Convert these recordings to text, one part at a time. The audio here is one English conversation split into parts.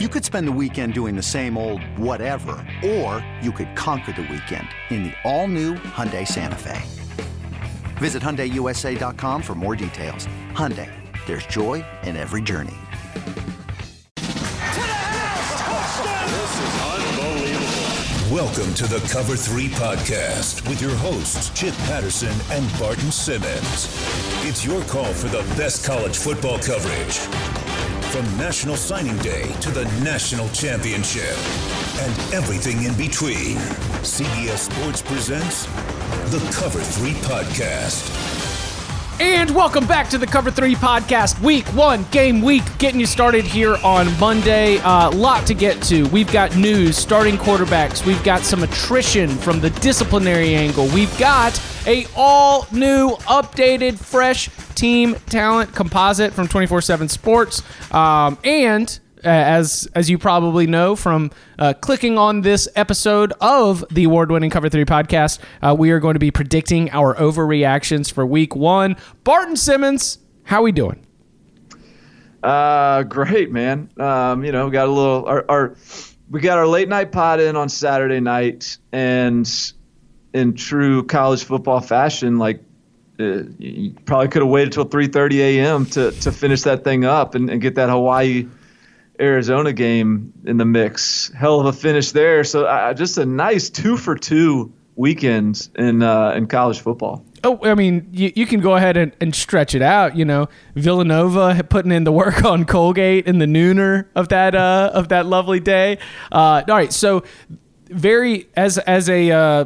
You could spend the weekend doing the same old whatever, or you could conquer the weekend in the all-new Hyundai Santa Fe. Visit HyundaiUSA.com for more details. Hyundai, there's joy in every journey. Welcome to the Cover 3 Podcast with your hosts, Chip Patterson and Barton Simmons. It's your call for the best college football coverage. From National Signing Day to the National Championship and everything in between, CBS Sports presents the Cover 3 Podcast. And welcome back to the Cover 3 podcast, week one, game week, getting you started here on Monday. A uh, lot to get to. We've got news, starting quarterbacks. We've got some attrition from the disciplinary angle. We've got a all new, updated, fresh team talent composite from 24 7 Sports. Um, and uh, as as you probably know from uh, clicking on this episode of the award-winning Cover Three podcast, uh, we are going to be predicting our overreactions for Week One. Barton Simmons, how we doing? Uh, great, man. Um, you know, got a little our, our we got our late night pot in on Saturday night, and in true college football fashion, like uh, you probably could have waited till 3:30 a.m. to to finish that thing up and, and get that Hawaii Arizona game in the mix. Hell of a finish there. So uh, just a nice two for two weekend in uh, in college football. Oh, I mean, you, you can go ahead and, and stretch it out. You know, Villanova putting in the work on Colgate in the nooner of that uh, of that lovely day. Uh, all right, so very as as a uh,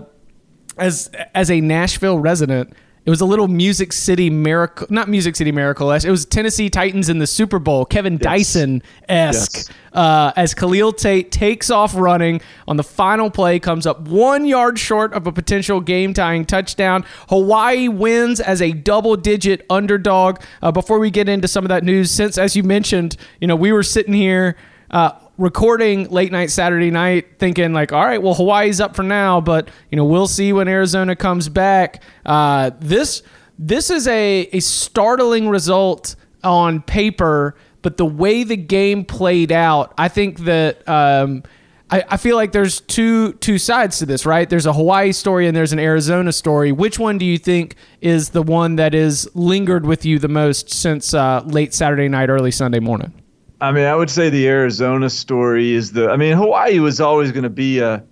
as as a Nashville resident. It was a little Music City miracle, not Music City miracle. It was Tennessee Titans in the Super Bowl. Kevin yes. Dyson esque yes. uh, as Khalil Tate takes off running on the final play, comes up one yard short of a potential game tying touchdown. Hawaii wins as a double digit underdog. Uh, before we get into some of that news, since as you mentioned, you know we were sitting here. Uh, recording late night Saturday night, thinking like, all right, well Hawaii's up for now, but you know we'll see when Arizona comes back. Uh, this this is a a startling result on paper, but the way the game played out, I think that. Um, I, I feel like there's two two sides to this, right? There's a Hawaii story and there's an Arizona story. Which one do you think is the one that is lingered with you the most since uh, late Saturday night, early Sunday morning? I mean, I would say the Arizona story is the. I mean, Hawaii was always going to be a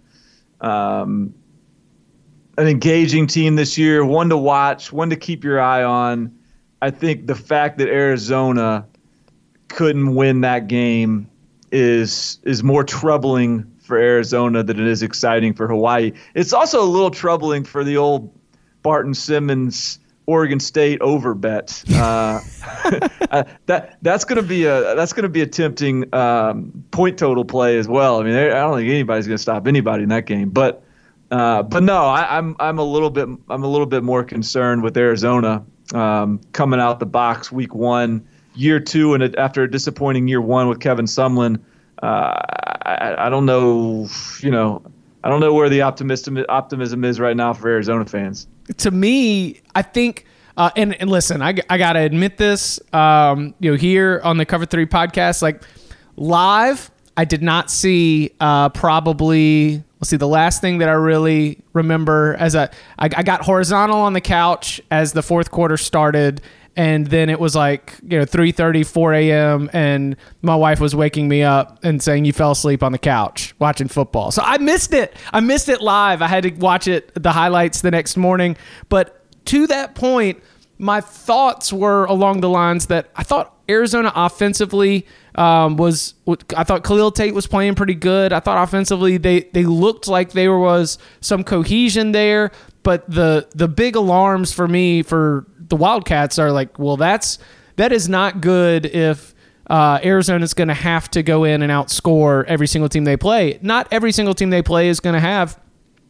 um, an engaging team this year, one to watch, one to keep your eye on. I think the fact that Arizona couldn't win that game is is more troubling for Arizona than it is exciting for Hawaii. It's also a little troubling for the old Barton Simmons Oregon State over bet. Uh, uh, that that's going to be a that's going to be a tempting um, point total play as well. I mean, I don't think anybody's going to stop anybody in that game. But uh, but no, I, am I'm, I'm a little bit I'm a little bit more concerned with Arizona um, coming out the box week one, year two, and after a disappointing year one with Kevin Sumlin. Uh, I, I don't know, you know, I don't know where the optimism optimism is right now for Arizona fans to me, I think. Uh, and, and listen, I, I gotta admit this. Um, you know, here on the Cover Three podcast, like live, I did not see uh, probably. Let's see. The last thing that I really remember as a, I, I got horizontal on the couch as the fourth quarter started, and then it was like you know 3.30 4 a.m and my wife was waking me up and saying you fell asleep on the couch watching football. So i missed it. I missed it live. I had to watch it the highlights the next morning. But to that point my thoughts were along the lines that i thought arizona offensively um, was I thought Khalil Tate was playing pretty good. I thought offensively they they looked like there was some cohesion there, but the the big alarms for me for the Wildcats are like, well, that's that is not good if uh, Arizona's going to have to go in and outscore every single team they play. Not every single team they play is going to have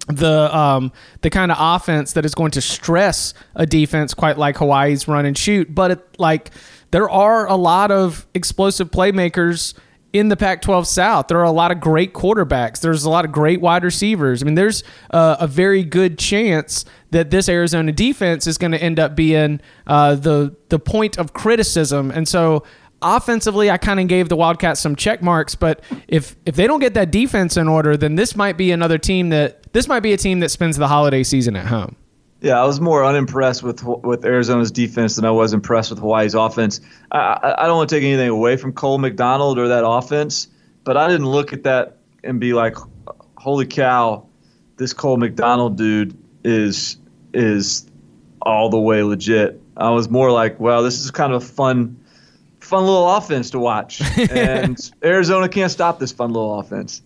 the um, the kind of offense that is going to stress a defense quite like Hawaii's run and shoot, but it, like there are a lot of explosive playmakers in the Pac 12 South. There are a lot of great quarterbacks. There's a lot of great wide receivers. I mean, there's uh, a very good chance that this Arizona defense is going to end up being uh, the, the point of criticism. And so offensively, I kind of gave the Wildcats some check marks, but if if they don't get that defense in order, then this might be another team that this might be a team that spends the holiday season at home. Yeah, I was more unimpressed with with Arizona's defense than I was impressed with Hawaii's offense. I, I don't want to take anything away from Cole McDonald or that offense, but I didn't look at that and be like, "Holy cow, this Cole McDonald dude is is all the way legit." I was more like, "Well, this is kind of a fun, fun little offense to watch," and Arizona can't stop this fun little offense.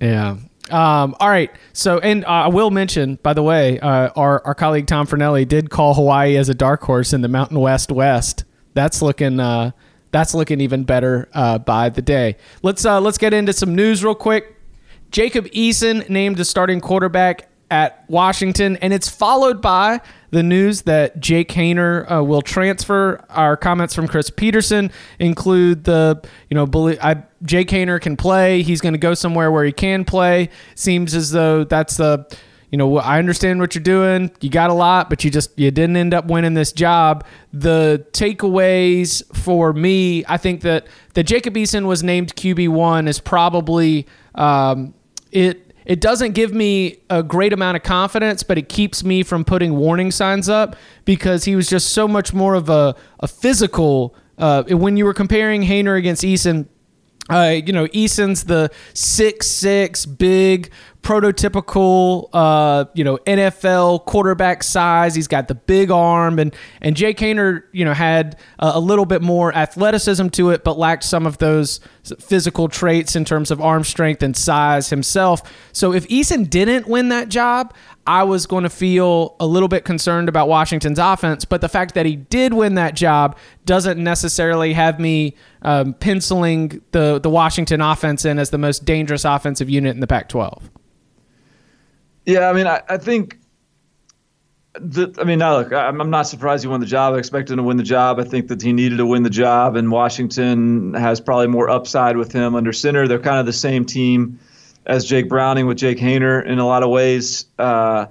Yeah, um, all right. So, and uh, I will mention, by the way, uh, our our colleague Tom Fornelli did call Hawaii as a dark horse in the Mountain West West. That's looking uh, that's looking even better uh, by the day. Let's uh, let's get into some news real quick. Jacob Eason named the starting quarterback at Washington, and it's followed by the news that Jake Haener uh, will transfer. Our comments from Chris Petersen include the, you know, I, Jake Haener can play. He's going to go somewhere where he can play. Seems as though that's the, you know, I understand what you're doing. You got a lot, but you just you didn't end up winning this job. The takeaways for me, I think that that Jacob Eason was named QB one is probably um, it it doesn't give me a great amount of confidence, but it keeps me from putting warning signs up because he was just so much more of a, a physical. Uh, when you were comparing Haener against Eason, uh, you know, Eason's the six six big prototypical, uh, you know, NFL quarterback size. He's got the big arm, and and Jake Haener, you know, had a, a, little bit more athleticism to it, but lacked some of those physical traits in terms of arm strength and size himself. So if Eason didn't win that job, I was going to feel a little bit concerned about Washington's offense. But the fact that he did win that job doesn't necessarily have me um, penciling the the Washington offense in as the most dangerous offensive unit in the Pac-12. Yeah, I mean, I, I think. The, I mean, now look, I'm, I'm not surprised he won the job. I expected him to win the job. I think that he needed to win the job, and Washington has probably more upside with him under center. They're kind of the same team as Jake Browning with Jake Haener in a lot of ways. Uh,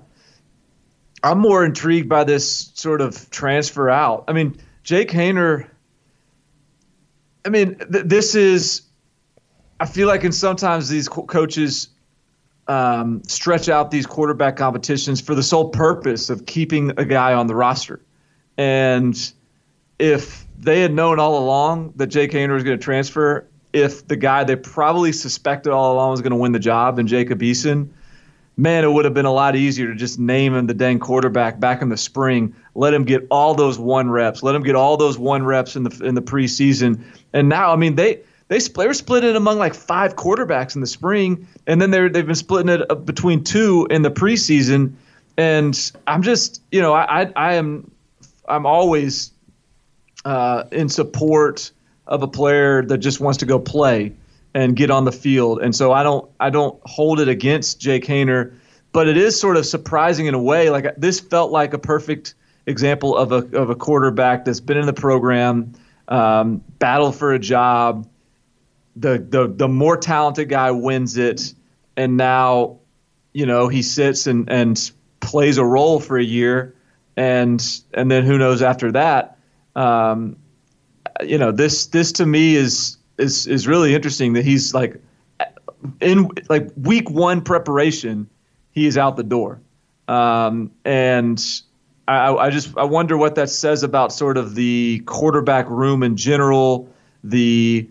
I'm more intrigued by this sort of transfer out. I mean, Jake Haener. I mean, th- this is. I feel like in sometimes these co- coaches um, stretch out these quarterback competitions for the sole purpose of keeping a guy on the roster. And if they had known all along that Jake Haener was going to transfer, if the guy they probably suspected all along was going to win the job in Jacob Eason, man, it would have been a lot easier to just name him the dang quarterback back in the spring. Let him get all those one reps. Let him get all those one reps in the in the preseason. And now, I mean, they they they were split it among like five quarterbacks in the spring, and then they're they've been splitting it between two in the preseason. And I'm just, you know, I I, I am I'm always uh, in support of a player that just wants to go play and get on the field. And so I don't I don't hold it against Jake Haener, but it is sort of surprising in a way. Like this felt like a perfect example of a of a quarterback that's been in the program, um, battled for a job, the the the more talented guy wins it, and now, you know, he sits and and plays a role for a year, and and then who knows after that. Um, you know, this this to me is is is really interesting that he's like in like week one preparation, he is out the door, um, and. I, I just I wonder what that says about sort of the quarterback room in general, the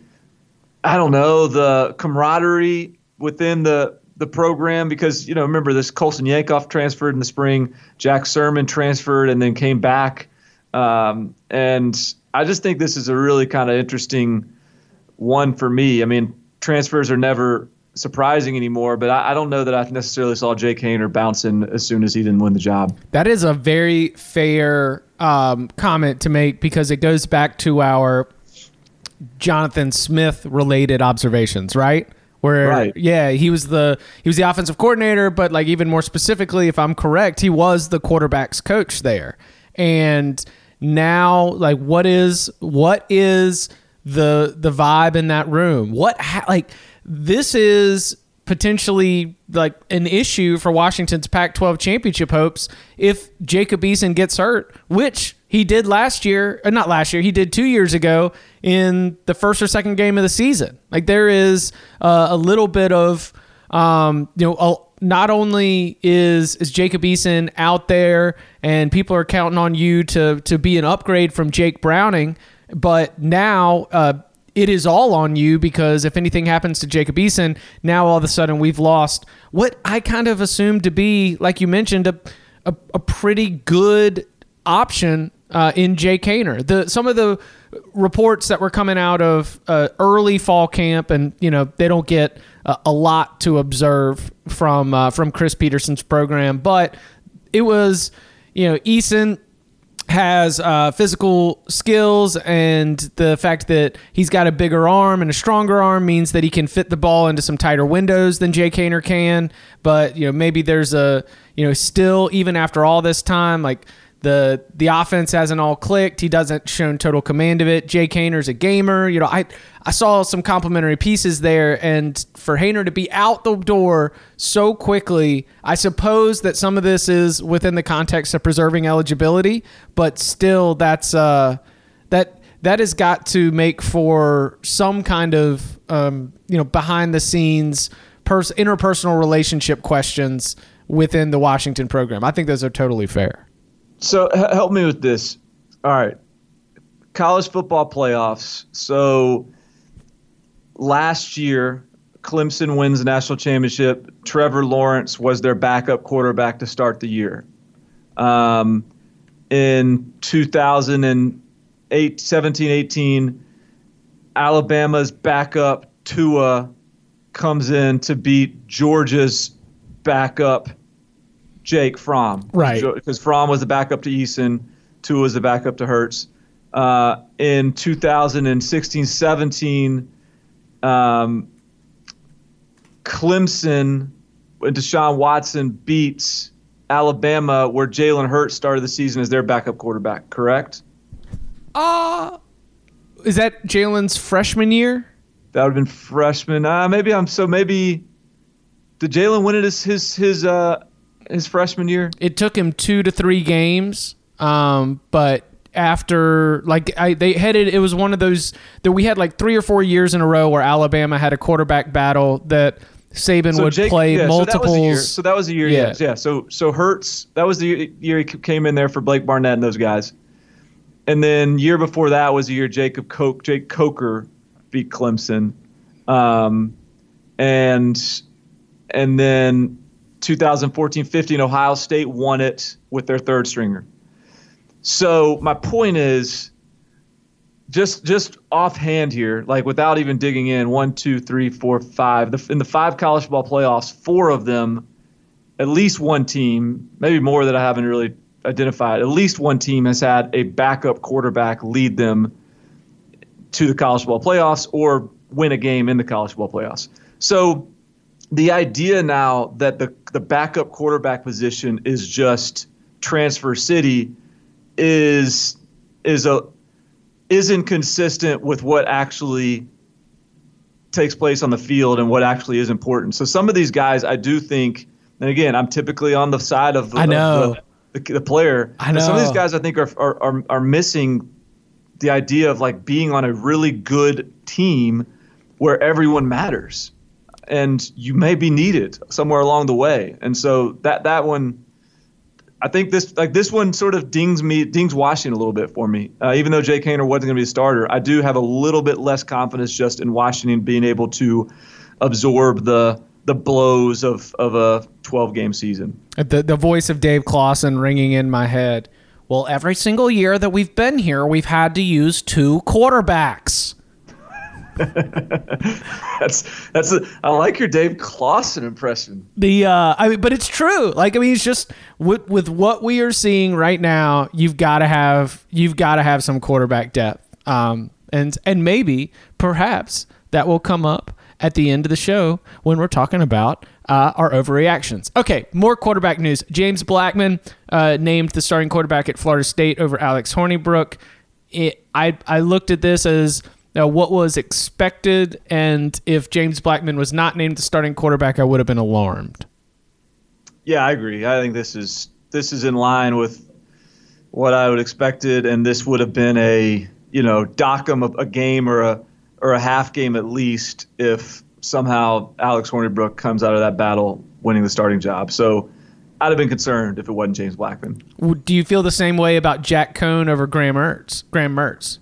I don't know the camaraderie within the the program because you know remember this Colson Yankoff transferred in the spring, Jack Sirmon transferred and then came back, um, and I just think this is a really kind of interesting one for me. I mean, transfers are never surprising anymore, but I, I, don't know that I necessarily saw Jake Haener bouncing as soon as he didn't win the job. That is a very fair um, comment to make because it goes back to our Jonathan Smith related observations, right? Where right. yeah, he was the he was the offensive coordinator, but like even more specifically, if I'm correct, he was the quarterback's coach there. And now like what is what is the the vibe in that room? What ha- like this is potentially like an issue for Washington's Pac-12 championship hopes if Jacob Eason gets hurt, which he did last year, uh, not last year, he did two years ago in the first or second game of the season. Like there is uh, a little bit of, um, you know, a, not only is is Jacob Eason out there and people are counting on you to to be an upgrade from Jake Browning, but now uh, it is all on you because if anything happens to Jacob Eason, now all of a sudden we've lost what I kind of assumed to be, like you mentioned, a a, a pretty good option uh, in Jay Haener. The some of the reports that were coming out of uh, early fall camp, and you know they don't get uh, a lot to observe from uh, from Chris Petersen's program, but it was you know Eason has uh, physical skills and the fact that he's got a bigger arm and a stronger arm means that he can fit the ball into some tighter windows than Jake Haener can. But you know maybe there's a you know still even after all this time like the the offense hasn't all clicked. He doesn't shown total command of it. Jake Haener's a gamer. You know, I I saw some complimentary pieces there, and for Haener to be out the door so quickly, I suppose that some of this is within the context of preserving eligibility, but still, that's uh that that has got to make for some kind of um, you know behind the scenes pers- interpersonal relationship questions within the Washington program. I think those are totally fair. So h- help me with this. All right. College football playoffs. So last year, Clemson wins the national championship. Trevor Lawrence was their backup quarterback to start the year. Um, in 2008, 17, 18, Alabama's backup Tua comes in to beat Georgia's backup Jake Fromm. Right. Because Fromm was the backup to Eason, Tua was the backup to Hurts. Uh, in 2016 17, um, Clemson and Deshaun Watson beats Alabama, where Jalen Hurts started the season as their backup quarterback, correct? Uh, is that Jalen's freshman year? That would have been freshman. Uh, maybe I'm so maybe did Jalen win it his his his uh his freshman year? It took him two to three games, um, but after like I, they headed, it was one of those that we had like three or four years in a row where Alabama had a quarterback battle that Saban So would Jake- play yeah, multiples. So that was a year. So that was a year. Yeah. Yes, yeah. So so Hurts. That was the year he came in there for Blake Barnett and those guys. And then year before that was the year Jacob Coke, Jake Coker beat Clemson, um, and and then 2014-15 Ohio State won it with their third stringer. So my point is, just just offhand here, like without even digging in, one, two, three, four, five. The, in the five college football playoffs, four of them, at least one team, maybe more that I haven't really identified. At least one team has had a backup quarterback lead them to the college football playoffs or win a game in the college football playoffs. So the idea now that the the backup quarterback position is just transfer city is is a isn't consistent with what actually takes place on the field and what actually is important. So some of these guys, I do think, and again, I'm typically on the side of the, I know. the, the, the player. I But Some of these guys, I think, are, are are are missing the idea of like being on a really good team where everyone matters, and you may be needed somewhere along the way. And so that that one. I think this like this one sort of dings me dings Washington a little bit for me. Uh, even though Jake Haener wasn't going to be a starter, I do have a little bit less confidence just in Washington being able to absorb the the blows of, of a 12 game season. The the voice of Dave Clawson ringing in my head. Well, every single year that we've been here, we've had to use two quarterbacks. That's that's a, I like your Dave Clawson impression. The uh, I mean, but it's true. Like I mean, it's just with with what we are seeing right now. You've got to have you've got to have some quarterback depth. Um, and and maybe perhaps that will come up at the end of the show when we're talking about uh, our overreactions. Okay, more quarterback news. James Blackman uh, named the starting quarterback at Florida State over Alex Hornibrook. It, I I looked at this as uh, what was expected, and if James Blackman was not named the starting quarterback, I would have been alarmed. Yeah, I agree. I think this is this is in line with what I would expected, and this would have been a you know dock him a, a game or a or a half game at least if somehow Alex Hornibrook comes out of that battle winning the starting job. So I'd have been concerned if it wasn't James Blackman. Do you feel the same way about Jack Coan over Graham Mertz? Graham Mertz.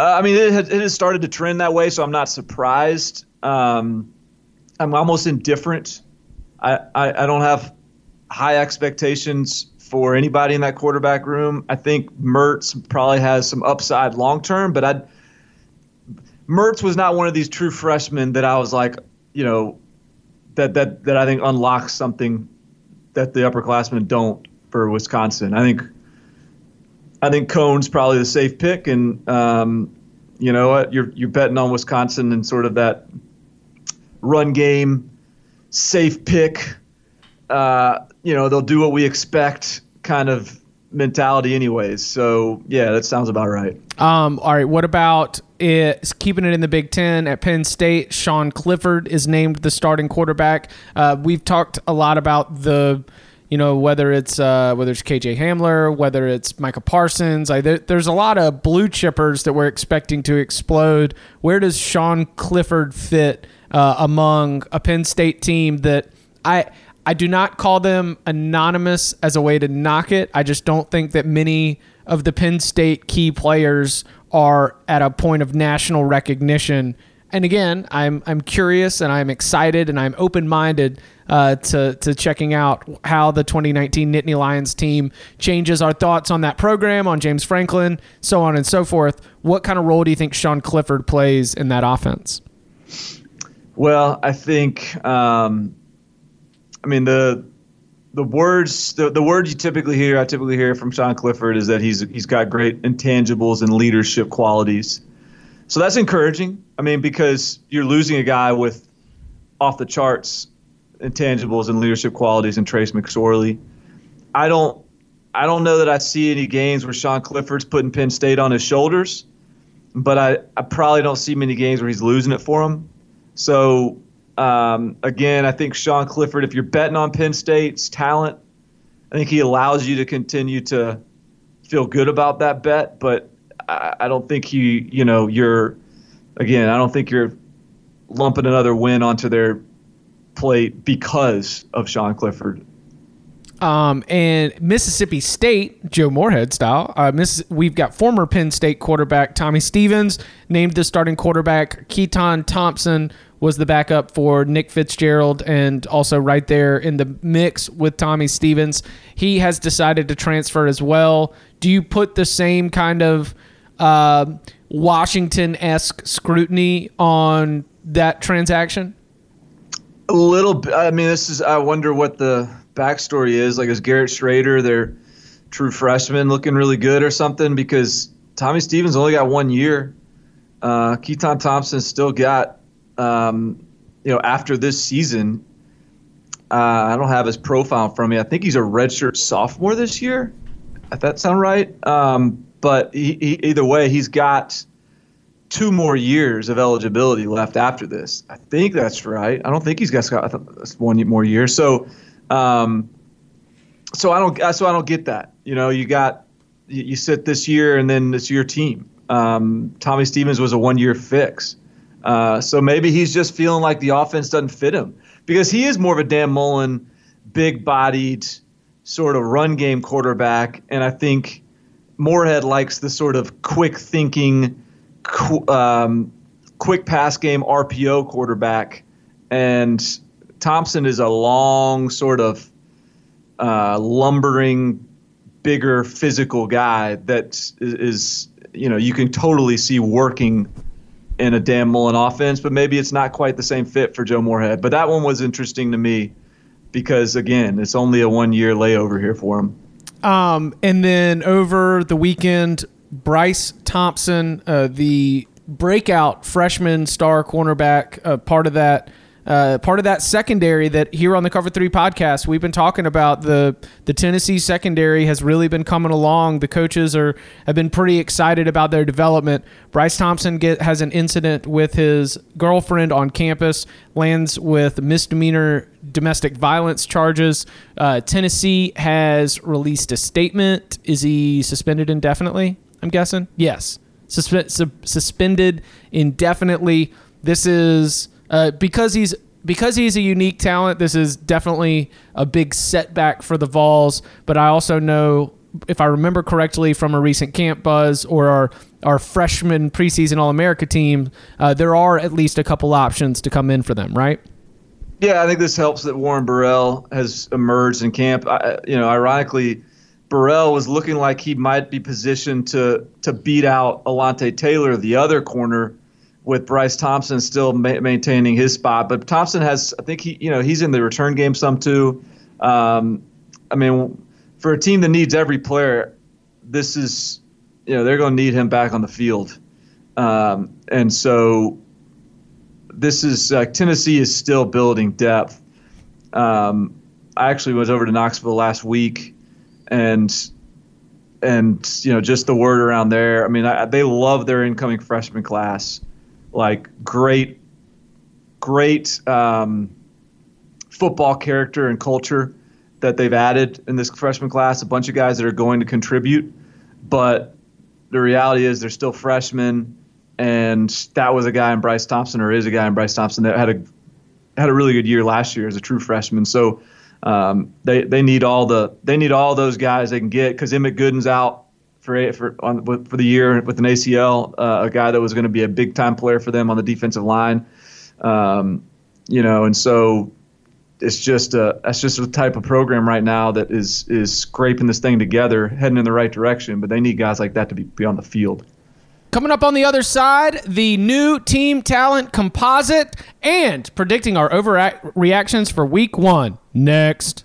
Uh, I mean, it, has, it has started to trend that way, so I'm not surprised. Um, I'm almost indifferent. I, I, I don't have high expectations for anybody in that quarterback room. I think Mertz probably has some upside long term, but I Mertz was not one of these true freshmen that I was like, you know, that that that I think unlocks something that the upperclassmen don't for Wisconsin. I think I think Coan's probably the safe pick, and um, you know what, you're you're betting on Wisconsin and sort of that run game safe pick. Uh, you know, they'll do what we expect kind of mentality, anyways. So yeah, that sounds about right. Um, all right, what about it, keeping it in the Big Ten at Penn State? Sean Clifford is named the starting quarterback. Uh, we've talked a lot about the you know whether it's uh, whether it's KJ Hamler, whether it's Micah Parsons. I, there, there's a lot of blue chippers that we're expecting to explode. Where does Sean Clifford fit uh, among a Penn State team that I I do not call them anonymous as a way to knock it. I just don't think that many of the Penn State key players are at a point of national recognition. And again, I'm I'm curious and I'm excited and I'm open minded uh, to to checking out how the 2019 Nittany Lions team changes our thoughts on that program, on James Franklin, so on and so forth. What kind of role do you think Sean Clifford plays in that offense? Well, I think um, I mean the the words the, the words you typically hear I typically hear from Sean Clifford is that he's he's got great intangibles and leadership qualities. So that's encouraging. I mean because you're losing a guy with off the charts intangibles and leadership qualities in Trace McSorley. I don't I don't know that I see any games where Sean Clifford's putting Penn State on his shoulders, but I, I probably don't see many games where he's losing it for him. So um, again, I think Sean Clifford, if you're betting on Penn State's talent, I think he allows you to continue to feel good about that bet. But I, I don't think you, you know, you're, again, I don't think you're lumping another win onto their plate because of Sean Clifford. Um, and Mississippi State, Joe Moorhead style. Uh, Miss, we've got former Penn State quarterback Tommy Stevens named the starting quarterback. Keytaon Thompson was the backup for Nick Fitzgerald and also right there in the mix with Tommy Stevens. He has decided to transfer as well. Do you put the same kind of uh, Washington esque scrutiny on that transaction? A little. I mean, this is, I wonder what the backstory is. Like, is Garrett Shrader, their true freshman, looking really good or something? Because Tommy Stevens only got one year. Uh, Keytaon Thompson still got um, you know, after this season, uh, I don't have his profile from me. I think he's a redshirt sophomore this year. If that sound right? Um, but he, he, either way, he's got two more years of eligibility left after this. I think that's right. I don't think he's got one more year. So, um, so I don't. So I don't get that. You know, you got you, you sit this year, and then it's your team. Um, Tommy Stevens was a one-year fix. Uh, so maybe he's just feeling like the offense doesn't fit him because he is more of a Dan Mullen, big bodied, sort of run game quarterback. And I think Moorhead likes the sort of quick thinking, um, quick pass game RPO quarterback. And Thompson is a long, sort of uh, lumbering, bigger physical guy that is, is, you know, you can totally see working in a Dan Mullen offense, but maybe it's not quite the same fit for Joe Moorhead. But that one was interesting to me because again, it's only a one year layover here for him. Um, and then over the weekend, Bryce Thompson, uh, the breakout freshman star cornerback, uh, part of that uh, part of that secondary that here on the Cover Three podcast we've been talking about the the Tennessee secondary has really been coming along. The coaches are have been pretty excited about their development. Bryce Thompson get, has an incident with his girlfriend on campus, lands with misdemeanor domestic violence charges. Uh, Tennessee has released a statement. Is he suspended indefinitely? I'm guessing. Yes, Suspe- su- suspended indefinitely. This is uh, because he's because he's a unique talent. This is definitely a big setback for the Vols. But I also know, if I remember correctly from a recent camp buzz or our our freshman preseason All America team, uh, there are at least a couple options to come in for them, right? Yeah, I think this helps that Warren Burrell has emerged in camp. I, you know, ironically, Burrell was looking like he might be positioned to to beat out Alontae Taylor, the other corner, with Bryce Thompson still ma- maintaining his spot. But Thompson has, I think he, you know, he's in the return game some too. Um, I mean, for a team that needs every player, this is, you know, they're going to need him back on the field. Um, and so this is uh, Tennessee is still building depth. Um, I actually was over to Knoxville last week, and and you know just the word around there. I mean, I, they love their incoming freshman class, like great, great um, football character and culture that they've added in this freshman class. A bunch of guys that are going to contribute, but the reality is they're still freshmen and that was a guy in Bryce Thompson, or is a guy in Bryce Thompson that had a had a really good year last year as a true freshman. So um, they they need all the they need all those guys they can get because Emmit Gooden's out for for on for the year with an ACL, uh, a guy that was going to be a big time player for them on the defensive line. Um, you know, and so it's just a that's just a type of program right now that is is scraping this thing together, heading in the right direction. But they need guys like that to be, be on the field. Coming up on the other side, the new team talent composite and predicting our overreactions for week one. Next.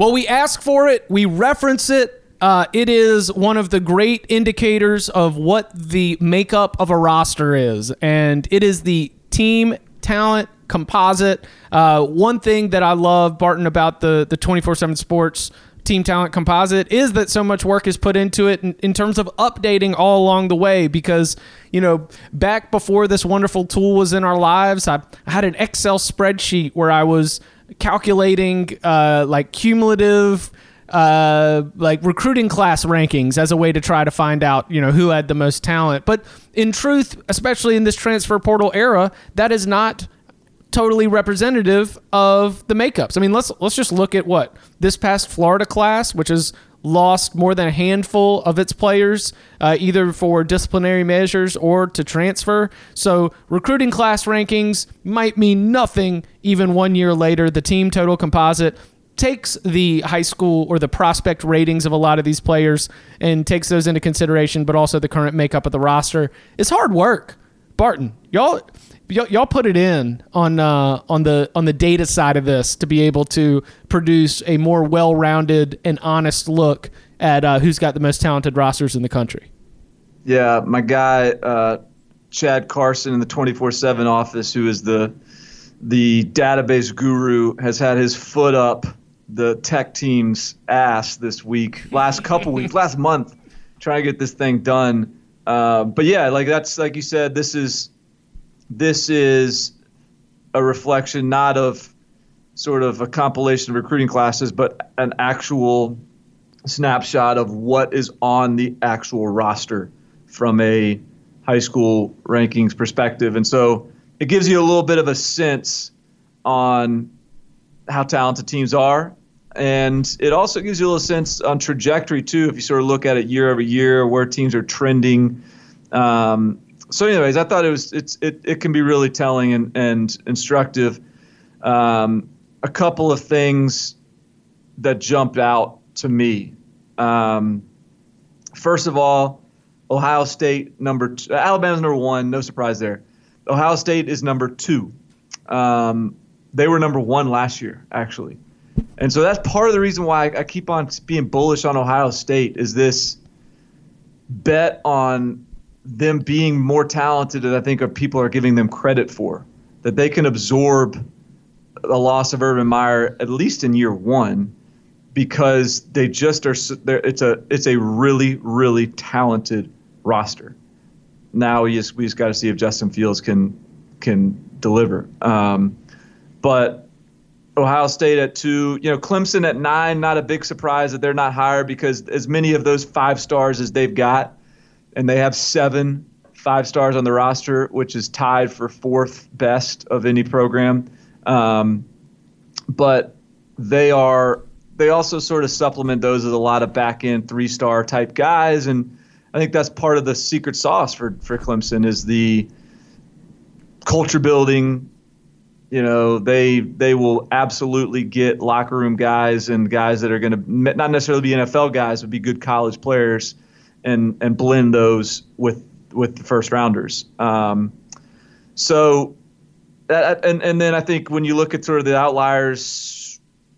Well, we ask for it, we reference it. Uh, it is one of the great indicators of what the makeup of a roster is, and it is the team talent composite. Uh, one thing that I love, Barton, about the the twenty four seven Sports team talent composite is that so much work is put into it in, in, terms of updating all along the way because you know back before this wonderful tool was in our lives i, I had an excel spreadsheet where i was calculating uh, like cumulative uh, like recruiting class rankings as a way to try to find out, you know, who had the most talent. But in truth, especially in this transfer portal era, that is not totally representative of the makeups. I mean, let's let's just look at what this past Florida class, which has lost more than a handful of its players, uh, either for disciplinary measures or to transfer. So recruiting class rankings might mean nothing even one year later. The team total composite takes the high school or the prospect ratings of a lot of these players and takes those into consideration, but also the current makeup of the roster. It's hard work. Barton, y'all y- y'all put it in on uh, on the on the data side of this to be able to produce a more well-rounded and honest look at uh, who's got the most talented rosters in the country. Yeah, my guy uh, Chad Carson in the 24/7 office, who is the the database guru, has had his foot up the tech team's ass this week, last couple weeks, last month, trying to get this thing done. Uh, but yeah, like that's like you said, this is this is a reflection not of sort of a compilation of recruiting classes, but an actual snapshot of what is on the actual roster from a high school rankings perspective. And so it gives you a little bit of a sense on how talented teams are. And it also gives you a little sense on trajectory, too, if you sort of look at it year over year, where teams are trending. Um, so, anyways, I thought it was it's it, it can be really telling and, and instructive. Um, a couple of things that jumped out to me. Um, first of all, Ohio State number two, Alabama's number one, no surprise there. Ohio State is number two. Um, They were number one last year, actually. And so that's part of the reason why I keep on being bullish on Ohio State is this bet on them being more talented than I think people are giving them credit for. That they can absorb the loss of Urban Meyer at least in year one because they just are. It's a it's a really really talented roster. Now we just we just got to see if Justin Fields can can deliver. Um, but Ohio State at two, you know, Clemson at nine. Not a big surprise that they're not higher because as many of those five stars as they've got, and they have seven five stars on the roster, which is tied for fourth best of any program. Um, but they are they also sort of supplement those with a lot of back end three star type guys, and I think that's part of the secret sauce for for Clemson is the culture building. You know, they they will absolutely get locker room guys and guys that are going to not necessarily be NFL guys, but be good college players, and and blend those with with the first rounders. Um, so, that, and and then I think when you look at sort of the outliers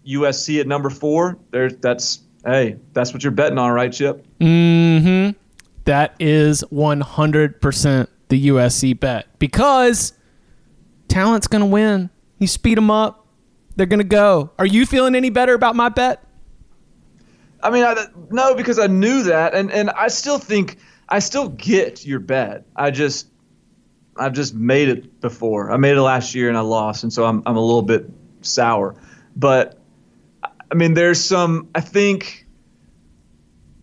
USC at number four. There, that's hey, that's what you're betting on, right, Chip? Mm-hmm. That is 100% the USC bet because talent's going to win. You speed them up, they're going to go. Are you feeling any better about my bet? I mean, I, no, because I knew that, and and I still think I still get your bet. I just I've just made it before. I made it last year and I lost, and so I'm I'm a little bit sour. But I mean, there's some, I think,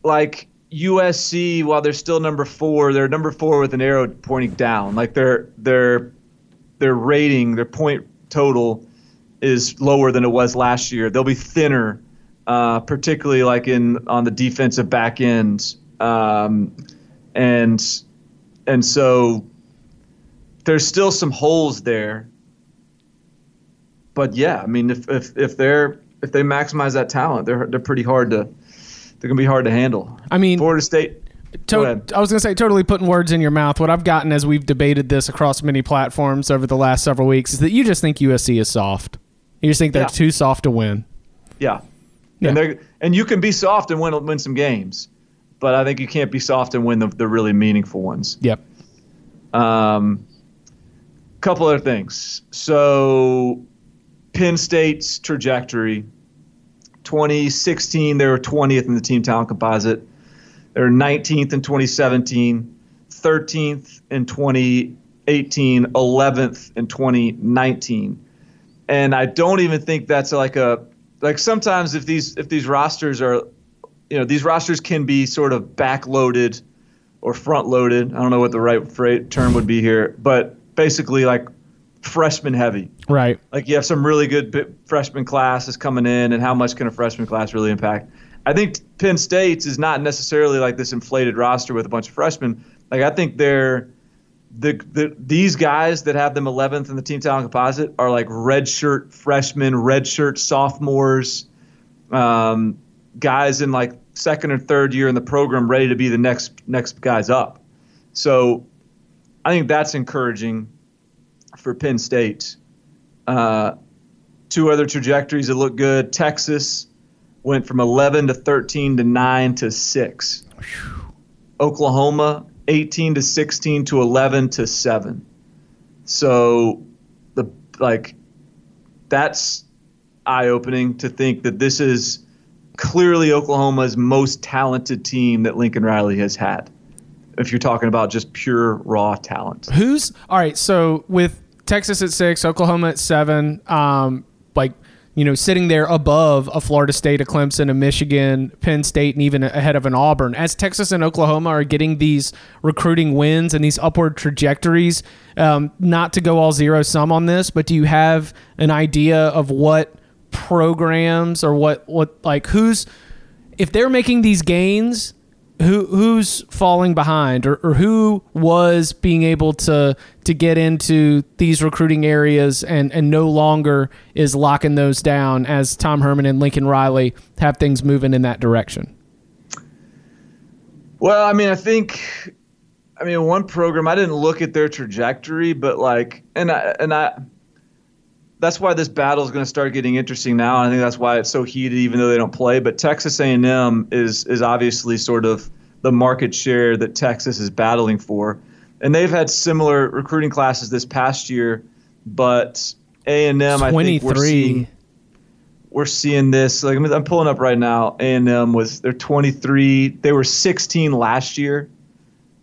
like USC, while they're still number four, they're number four with an arrow pointing down. Like their their their rating, their point total is lower than it was last year. They'll be thinner, uh, particularly like in on the defensive back end, um, and and so there's still some holes there. But yeah, I mean, if if if they're if they maximize that talent, they're they're pretty hard to they're gonna be hard to handle. I mean, Florida State. To- I was going to say, totally putting words in your mouth. What I've gotten as we've debated this across many platforms over the last several weeks is that you just think USC is soft. You just think they're yeah. too soft to win. Yeah. yeah. And and you can be soft and win win some games, but I think you can't be soft and win the, the really meaningful ones. Yep. Um, couple other things. So Penn State's trajectory. 2016, they were 20th in the team talent composite. They were 19th in 2017, 13th in 2018, 11th in 2019. And I don't even think that's like a like sometimes if these if these rosters are you know these rosters can be sort of backloaded or front loaded. I don't know what the right term would be here, but basically like freshman heavy. Right. Like you have some really good freshman classes coming in, and how much can a freshman class really impact? I think Penn State's is not necessarily like this inflated roster with a bunch of freshmen. Like I think they're the, the these guys that have them 11th in the team talent composite are like redshirt freshmen, redshirt sophomores, um, guys in like second or third year in the program, ready to be the next next guys up. So I think that's encouraging for Penn State. Uh, two other trajectories that look good. Texas went from 11 to 13 to 9 to 6. Oklahoma 18 to 16 to 11 to 7. So the like that's eye-opening to think that this is clearly Oklahoma's most talented team that Lincoln Riley has had. If you're talking about just pure raw talent. Who's all right, so with Texas at six, Oklahoma at seven. Um, like you know, sitting there above a Florida State, a Clemson, a Michigan, Penn State, and even ahead of an Auburn. As Texas and Oklahoma are getting these recruiting wins and these upward trajectories, um, not to go all zero sum on this, but do you have an idea of what programs or what what like who's if they're making these gains who who's falling behind or, or who was being able to to get into these recruiting areas and and no longer is locking those down as Tom Herman and Lincoln Riley have things moving in that direction. Well, I mean, I think I mean one program I didn't look at their trajectory, but like and I and I that's why this battle is going to start getting interesting now. I think that's why it's so heated, even though they don't play. But Texas A&M is is obviously sort of the market share that Texas is battling for, and they've had similar recruiting classes this past year. But A&M, I think we're seeing we're seeing this. Like I'm pulling up right now. A&M was they're 23. They were 16 last year.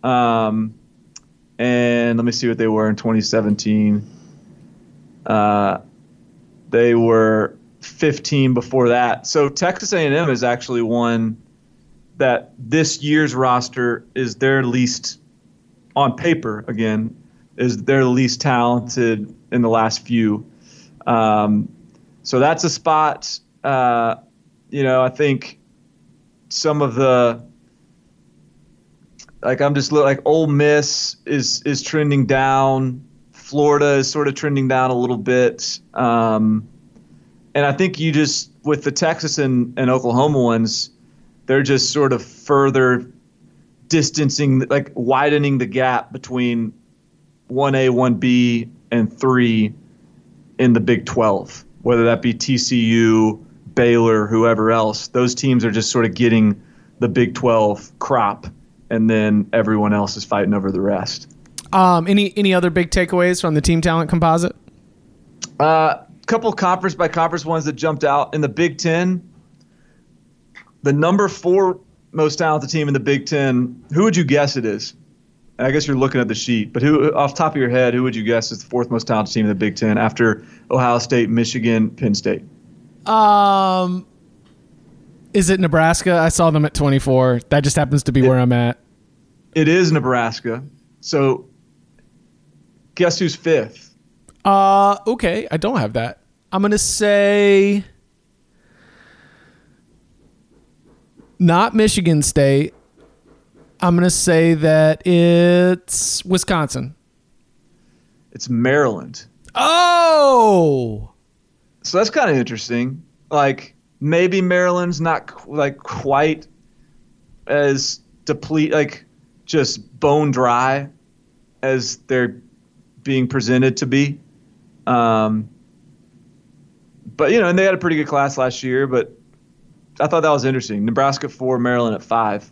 Um, and let me see what they were in 2017. Uh, they were 15 before that. So Texas A&M is actually one that this year's roster is their least on paper again is their least talented in the last few. Um, so that's a spot. Uh, you know, I think some of the like I'm just like Ole Miss is is trending down. Florida is sort of trending down a little bit. Um, and I think you just with the Texas and, and Oklahoma ones, they're just sort of further distancing, like widening the gap between one A, one B, and three in the Big Twelve. Whether that be TCU, Baylor, whoever else, those teams are just sort of getting the Big Twelve crop, and then everyone else is fighting over the rest. Um, any any other big takeaways from the team talent composite? A uh, couple conference by conference ones that jumped out in the Big Ten. The number four most talented team in the Big Ten. Who would you guess it is? I guess you're looking at the sheet, but who, off top of your head, who would you guess is the fourth most talented team in the Big Ten after Ohio State, Michigan, Penn State? Um, is it Nebraska? I saw them at 24. That just happens to be it, where I'm at. It is Nebraska. So Guess who's fifth? Uh, okay. I don't have that. I'm gonna say not Michigan State. I'm gonna say that it's Wisconsin. It's Maryland. Oh, so that's kind of interesting. Like maybe Maryland's not like quite as deplete, like just bone dry as their being presented to be. Um, but you know, and they had a pretty good class last year. But I thought that was interesting. Nebraska four, Maryland at five.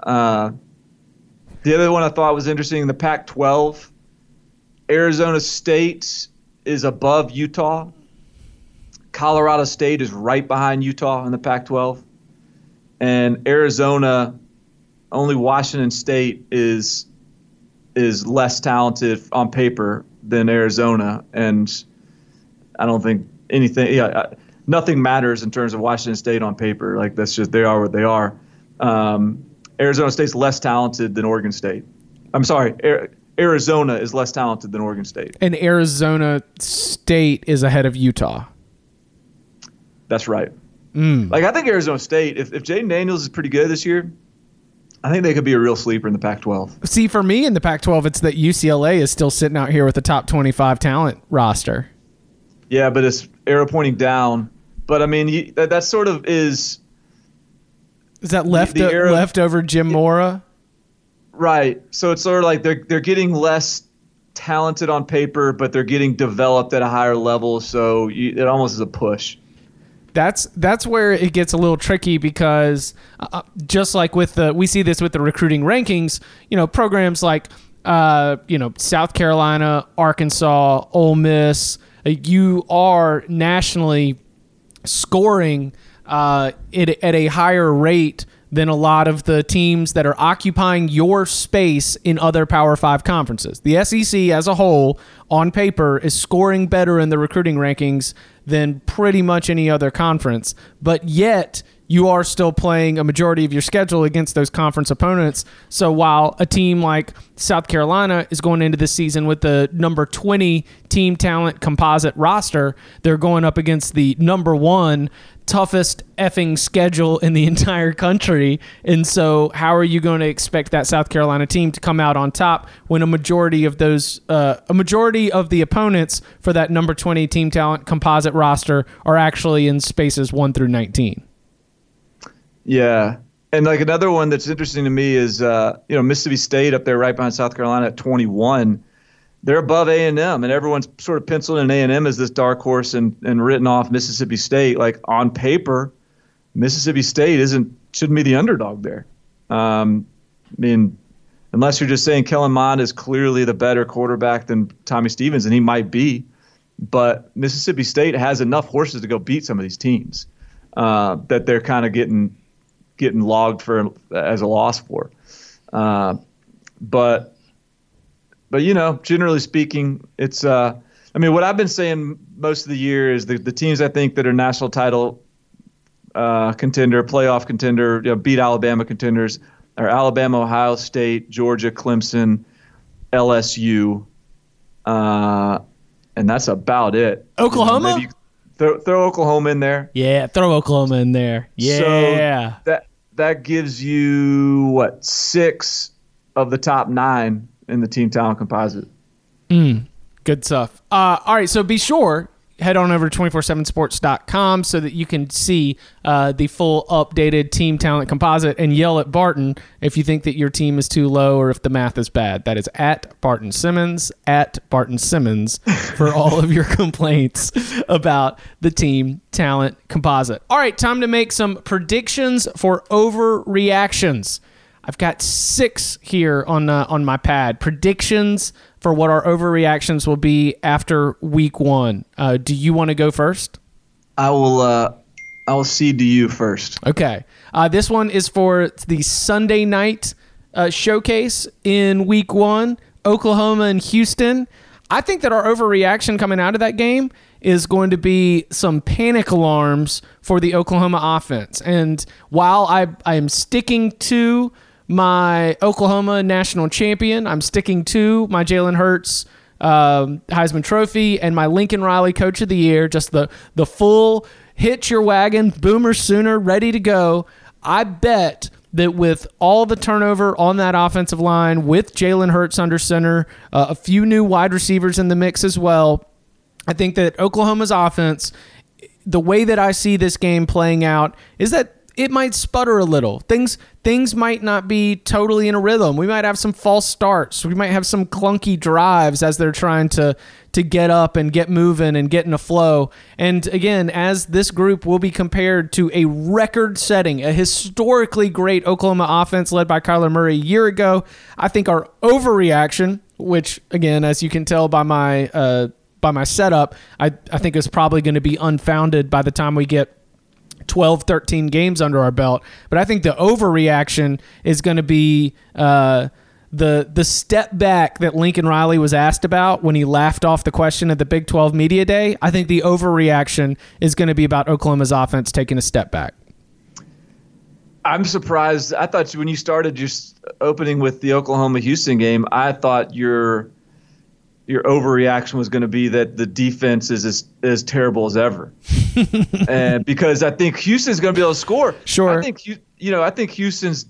Uh, the other one I thought was interesting in the Pac-12. Arizona State is above Utah. Colorado State is right behind Utah in the Pac-12, and Arizona, only Washington State is is less talented on paper than Arizona, and I don't think anything. Yeah, nothing matters in terms of Washington State on paper. Like that's just they are what they are. Um, Arizona State's less talented than Oregon State. I'm sorry, Arizona is less talented than Oregon State. And Arizona State is ahead of Utah. That's right. Mm. Like I think Arizona State, if if Jayden Daniels is pretty good this year, I think they could be a real sleeper in the Pac-12. See, for me in the Pac-12, it's that UCLA is still sitting out here with a top 25 talent roster. Yeah, but it's arrow pointing down. But I mean, that, that sort of is. Is that left the, the arrow, leftover Jim Mora? Right. So it's sort of like they're they're getting less talented on paper, but they're getting developed at a higher level. So you, it almost is a push that's that's where it gets a little tricky because uh, uh, just like with the we see this with the recruiting rankings, you know, programs like uh, you know South Carolina, Arkansas, Ole Miss, uh, you are nationally scoring uh, it, at a higher rate than a lot of the teams that are occupying your space in other Power Five conferences. The SEC as a whole, on paper, is scoring better in the recruiting rankings than pretty much any other conference, but yet you are still playing a majority of your schedule against those conference opponents. So while a team like South Carolina is going into this season with the number 20 team talent composite roster, they're going up against the number one toughest effing schedule in the entire country. And so, how are you going to expect that South Carolina team to come out on top when a majority of those, uh, a majority of the opponents for that number 20 team talent composite roster are actually in spaces 1 through 19? Yeah. And like another one that's interesting to me is, uh, you know, Mississippi State up there right behind South Carolina at 21 they're above A and M, and everyone's sort of penciled in A and M as this dark horse and and written off Mississippi State. Like on paper, Mississippi State isn't shouldn't be the underdog there. Um, I mean, unless you're just saying Kellen Mond is clearly the better quarterback than Tommy Stevens, and he might be, but Mississippi State has enough horses to go beat some of these teams uh, that they're kind of getting getting logged for as a loss for. Uh, but but you know, generally speaking, it's. Uh, I mean, what I've been saying most of the year is the the teams I think that are national title uh, contender, playoff contender, you know, beat Alabama contenders are Alabama, Ohio State, Georgia, Clemson, LSU, uh, and that's about it. Oklahoma. Maybe throw, throw Oklahoma in there. Yeah, throw Oklahoma in there. Yeah. So that that gives you what six of the top nine in the team talent composite. Good stuff. Uh, all right, so be sure head on over to 247sports.com so that you can see uh, the full updated team talent composite and yell at Barton if you think that your team is too low or if the math is bad. That is at Barton Simmons, at Barton Simmons for all of your complaints about the team talent composite. All right, time to make some predictions for overreactions. I've got six here on uh, on my pad. Predictions for what our overreactions will be after week one. Uh, do you want to go first? I will. Uh, I will cede to you first. Okay. Uh, this one is for the Sunday night uh, showcase in week one, Oklahoma and Houston. I think that our overreaction coming out of that game is going to be some panic alarms for the Oklahoma offense. And while I, I am sticking to my Oklahoma national champion, I'm sticking to my Jalen Hurts um, Heisman Trophy and my Lincoln Riley Coach of the Year, just the the full hitch your wagon, Boomer Sooner, ready to go. I bet that with all the turnover on that offensive line, with Jalen Hurts under center, uh, a few new wide receivers in the mix as well, I think that Oklahoma's offense, the way that I see this game playing out, is that it might sputter a little. Things things might not be totally in a rhythm. We might have some false starts. We might have some clunky drives as they're trying to to get up and get moving and get in a flow. And again, as this group will be compared to a record-setting, a historically great Oklahoma offense led by Kyler Murray a year ago, I think our overreaction, which again, as you can tell by my uh, by my setup, I, I think is probably going to be unfounded by the time we get 12, 13 games under our belt. But I think the overreaction is going to be uh, the the step back that Lincoln Riley was asked about when he laughed off the question at the Big 12 media day. I think the overreaction is going to be about Oklahoma's offense taking a step back. I'm surprised. I thought when you started just opening with the Oklahoma Houston game, I thought your your overreaction was going to be that the defense is as, as terrible as ever. and because I think Houston's going to be able to score. Sure. I think you you know, I think Houston's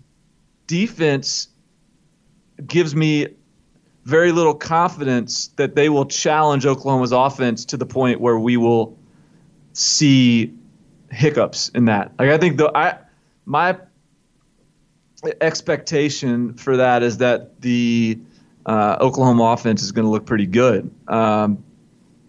defense gives me very little confidence that they will challenge Oklahoma's offense to the point where we will see hiccups in that. Like I think the I my expectation for that is that the uh, Oklahoma offense is going to look pretty good. Um,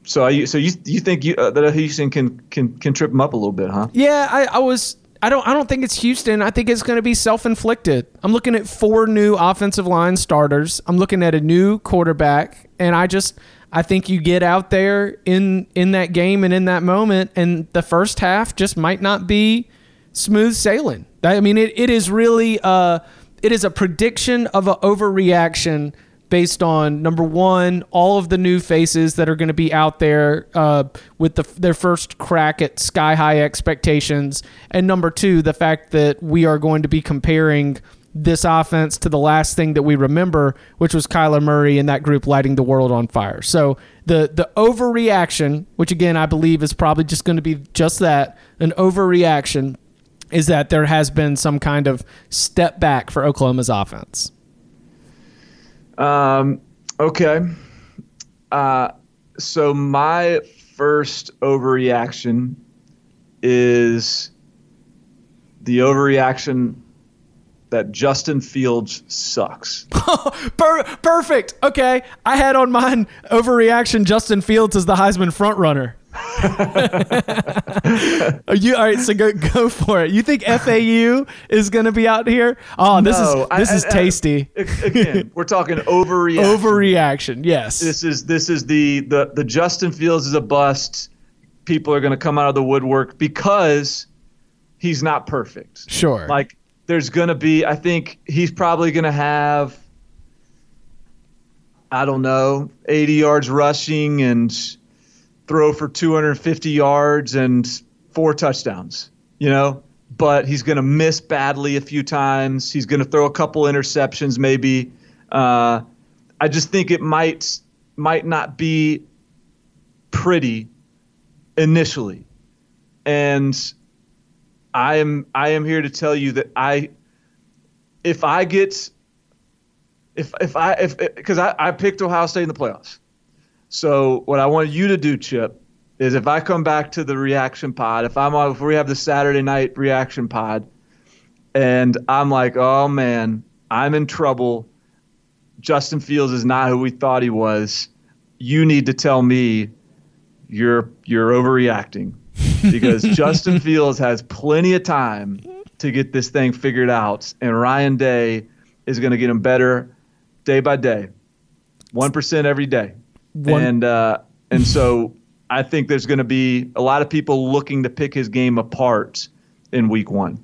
so, so you you think you, uh, that Houston can, can can trip them up a little bit, huh? Yeah, I, I was. I don't. I don't think it's Houston. I think it's going to be self-inflicted. I'm looking at four new offensive line starters. I'm looking at a new quarterback, and I just. I think you get out there in in that game and in that moment, and the first half just might not be smooth sailing. I mean, it, it is really uh, it is a prediction of an overreaction based on number one, all of the new faces that are going to be out there uh, with the, their first crack at sky high expectations, and number two, the fact that we are going to be comparing this offense to the last thing that we remember, which was Kyler Murray and that group lighting the world on fire. So the the overreaction, which again I believe is probably just going to be just that, an overreaction, is that there has been some kind of step back for Oklahoma's offense. Um, okay. Uh, so my first overreaction is the overreaction that Justin Fields sucks. Per- perfect. Okay, I had on mine overreaction. Justin Fields is the Heisman front runner. Are you all right? So go go for it. You think FAU is going to be out here? Oh, this No, is this I- is I- tasty. Again, we're talking overreaction. Overreaction. Yes. This is this is the the the Justin Fields is a bust. People are going to come out of the woodwork because he's not perfect. Sure. Like there's going to be I think he's probably going to have I don't know, 80 yards rushing and throw for 250 yards and four touchdowns, you know? But he's going to miss badly a few times. He's going to throw a couple interceptions maybe. Uh, I just think it might might not be pretty initially. And I am I am here to tell you that I if I get if if I if because I, I picked Ohio State in the playoffs. So what I want you to do, Chip, is if I come back to the reaction pod, if I'm on, if we have the Saturday night reaction pod, and I'm like, oh man, I'm in trouble. Justin Fields is not who we thought he was. You need to tell me you're you're overreacting because Justin Fields has plenty of time to get this thing figured out, and Ryan Day is going to get him better day by day, one percent every day, One- and uh, and so I think there's going to be a lot of people looking to pick his game apart in Week One.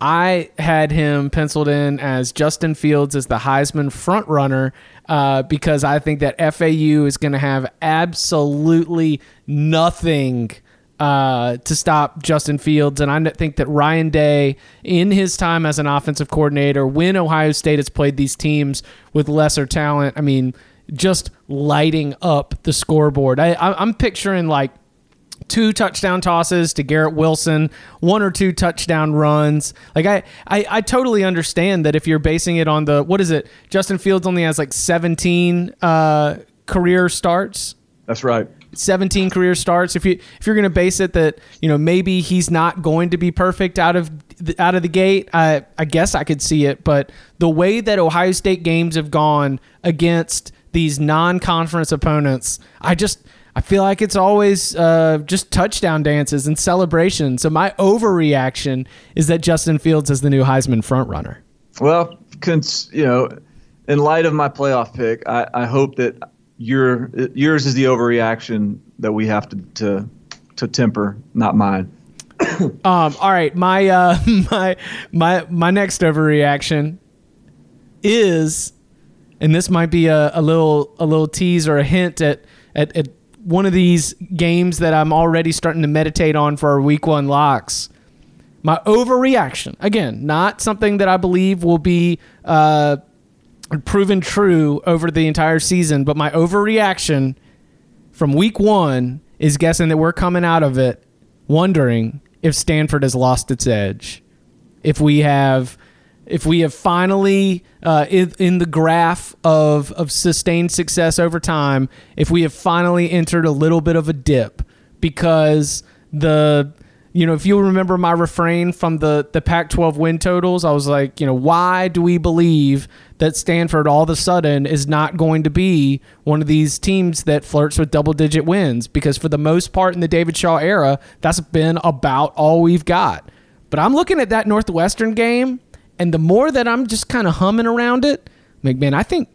I had him penciled in as Justin Fields as the Heisman front runner uh, because I think that FAU is going to have absolutely nothing uh, to stop Justin Fields. And I think that Ryan Day, in his time as an offensive coordinator, when Ohio State has played these teams with lesser talent, I mean, just lighting up the scoreboard. I, I- I'm picturing like two touchdown tosses to Garrett Wilson, one or two touchdown runs. Like I, I, I totally understand that if you're basing it on the what is it? Justin Fields only has like 17 uh, career starts. That's right. 17 career starts. If you if you're going to base it that you know maybe he's not going to be perfect out of the, out of the gate, I I guess I could see it. But the way that Ohio State games have gone against these non-conference opponents, I just I feel like it's always uh, just touchdown dances and celebrations. So my overreaction is that Justin Fields is the new Heisman frontrunner. Well, cons- you know, in light of my playoff pick, I, I hope that your yours is the overreaction that we have to to, to temper, not mine. Um, all right, my uh, my my my next overreaction is, and this might be a, a little a little tease or a hint at, at at one of these games that I'm already starting to meditate on for our week one locks. My overreaction again, not something that I believe will be uh, proven true over the entire season, but my overreaction from week one is guessing that we're coming out of it wondering if Stanford has lost its edge. If we have if we have finally uh, in, in the graph of, of sustained success over time, if we have finally entered a little bit of a dip because the you know, if you remember my refrain from the the Pac-12 win totals, I was like, you know, why do we believe that Stanford all of a sudden is not going to be one of these teams that flirts with double-digit wins? Because for the most part in the David Shaw era, that's been about all we've got. But I'm looking at that Northwestern game, and the more that I'm just kind of humming around it, I'm like, man, I think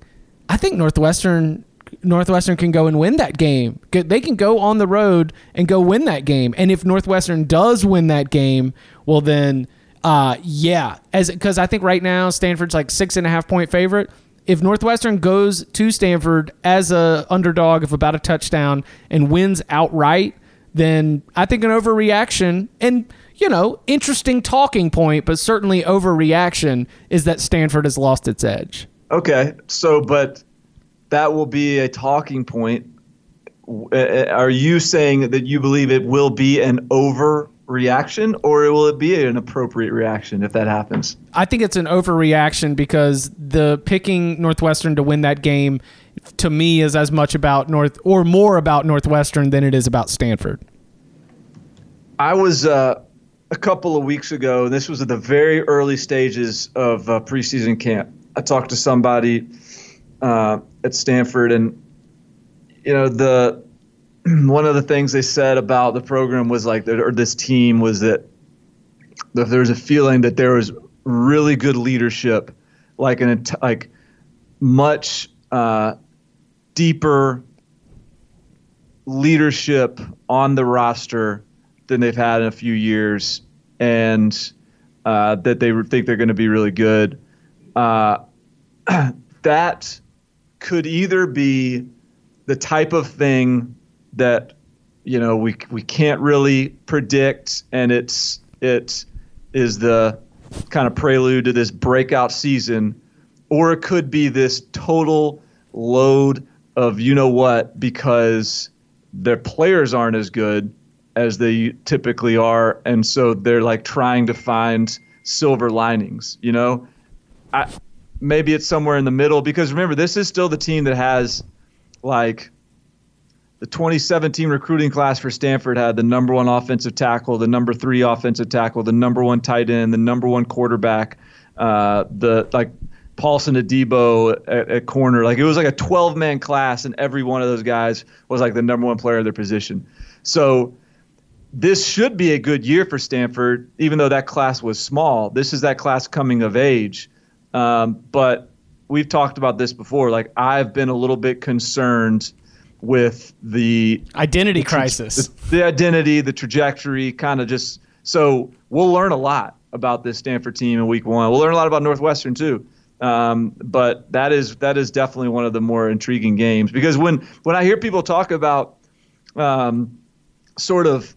I think Northwestern Northwestern can go and win that game. They can go on the road and go win that game. And if Northwestern does win that game, well then, uh, yeah, as because I think right now Stanford's like six and a half point favorite. If Northwestern goes to Stanford as a underdog of about a touchdown and wins outright, then I think an overreaction and you know interesting talking point, but certainly overreaction is that Stanford has lost its edge. Okay, so but that will be a talking point. Uh, Are you saying that you believe it will be an overreaction, or will it be an appropriate reaction if that happens? I think it's an overreaction because the picking Northwestern to win that game to me is as much about North or more about Northwestern than it is about Stanford. I was, uh, a couple of weeks ago. This was at the very early stages of uh, preseason camp. I talked to somebody uh, at Stanford, and you know the one of the things they said about the program was like or this team was that there was a feeling that there was really good leadership, like an like much uh, deeper leadership on the roster than they've had in a few years, and uh, that they think they're going to be really good. Uh, that could either be the type of thing that you know we we can't really predict, and it's it is the kind of prelude to this breakout season, or it could be this total load of you know what because their players aren't as good as they typically are, and so they're like trying to find silver linings. You know, I, maybe it's somewhere in the middle because remember this is still the team that has like the 2017 recruiting class for Stanford had the number one offensive tackle, the number three offensive tackle, the number one tight end, the number one quarterback, uh, the like Paulson Adebo at, at corner. Like it was like a 12 man class, and every one of those guys was like the number one player of their position. So this should be a good year for Stanford, even though that class was small. This is that class coming of age. Um, but we've talked about this before. Like I've been a little bit concerned with the identity the crisis, the, the identity, the trajectory, kind of just. So we'll learn a lot about this Stanford team in Week One. We'll learn a lot about Northwestern too. Um, but that is that is definitely one of the more intriguing games because when when I hear people talk about um, sort of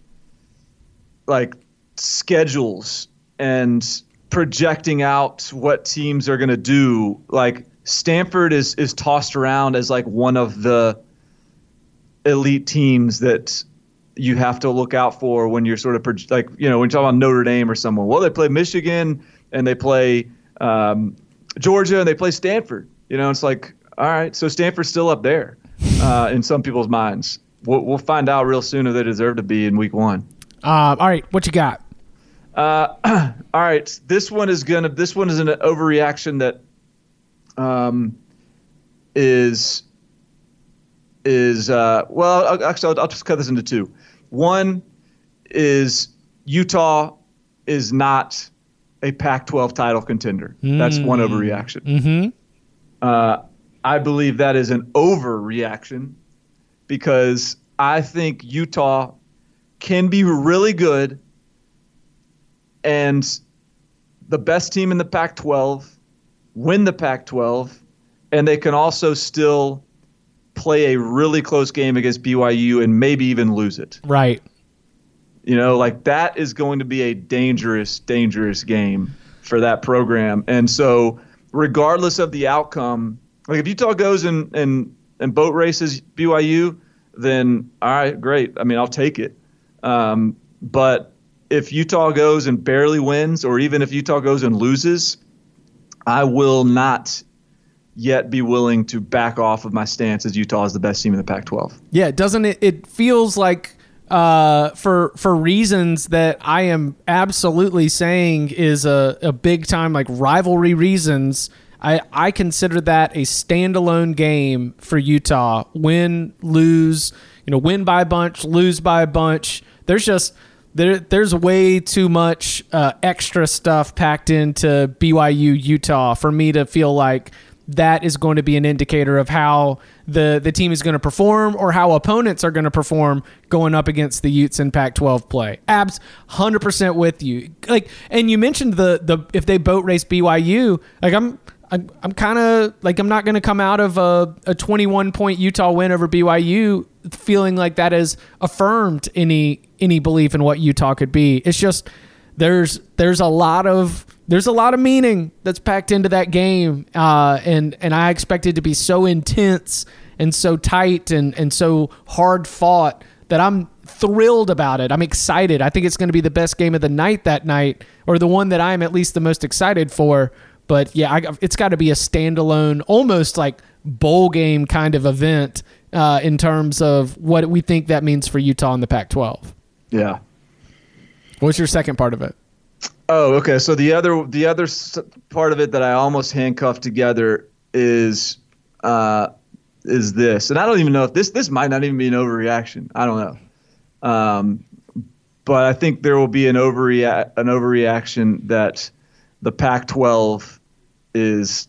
like schedules and projecting out what teams are going to do, like Stanford is is tossed around as like one of the elite teams that you have to look out for when you're sort of like you know when you talk about Notre Dame or someone. Well, they play Michigan and they play um, Georgia and they play Stanford. You know, it's like all right, so Stanford's still up there uh, in some people's minds. We'll, we'll, find out real soon if they deserve to be in Week One. Uh, all right, what you got? Uh, all right, this one is gonna. This one is an overreaction that um, is is uh, well, actually, I'll, I'll, just cut this into two. One is Utah is not a Pac-12 title contender. Mm. That's one mm. overreaction. Mm-hmm. Uh, I believe that is an overreaction because I think Utah can be really good and the best team in the Pac-12 win the Pac-12 and they can also still play a really close game against BYU and maybe even lose it. Right. You know, like that is going to be a dangerous, dangerous game for that program. And so, regardless of the outcome, like if Utah goes and and and boat races BYU, then all right, great. I mean, I'll take it. Um, but if Utah goes and barely wins, or even if Utah goes and loses, I will not yet be willing to back off of my stance as Utah is the best team in the Pac-12. Yeah, doesn't it? It feels like uh, for for reasons that I am absolutely saying is a, a big time like rivalry reasons. I, I consider that a standalone game for Utah. Win, lose, you know, win by a bunch, lose by a bunch. There's just there there's way too much uh, extra stuff packed into BYU Utah for me to feel like that is going to be an indicator of how the the team is going to perform or how opponents are going to perform going up against the Utes in Pac-12 play. Abs 100% with you. Like and you mentioned the the if they boat race BYU, like I'm I'm, I'm kind of like I'm not going to come out of a, a 21 point Utah win over BYU feeling like that has affirmed any any belief in what Utah could be. It's just there's there's a lot of there's a lot of meaning that's packed into that game, uh, and and I expect it to be so intense and so tight and and so hard fought that I'm thrilled about it. I'm excited. I think it's going to be the best game of the night that night, or the one that I'm at least the most excited for. But yeah, I, it's got to be a standalone, almost like bowl game kind of event uh, in terms of what we think that means for Utah in the Pac-12. Yeah, What's your second part of it? Oh, okay. So the other the other part of it that I almost handcuffed together is uh, is this, and I don't even know if this this might not even be an overreaction. I don't know, um, but I think there will be an overreact an overreaction that the Pac-12 is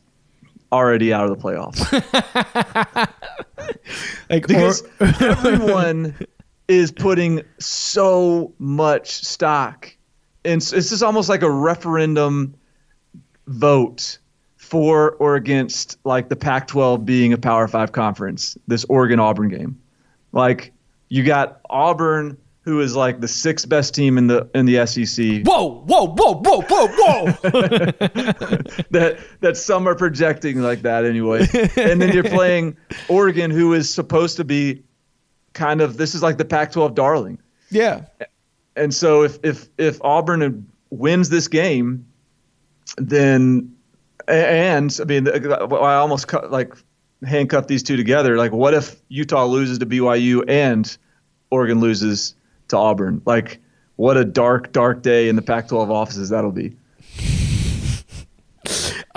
already out of the playoffs. like because or, everyone is putting so much stock and it's just almost like a referendum vote for or against like the Pac-12 being a Power 5 conference this Oregon Auburn game. Like you got Auburn who is like the sixth best team in the in the SEC. Whoa, whoa, whoa, whoa, whoa, whoa. that that some are projecting like that anyway. and then you're playing Oregon, who is supposed to be kind of this is like the Pac-12 darling. Yeah. And so if if if Auburn wins this game, then and I mean I almost cut, like handcuff these two together. Like what if Utah loses to BYU and Oregon loses to Auburn. Like, what a dark, dark day in the Pac 12 offices that'll be.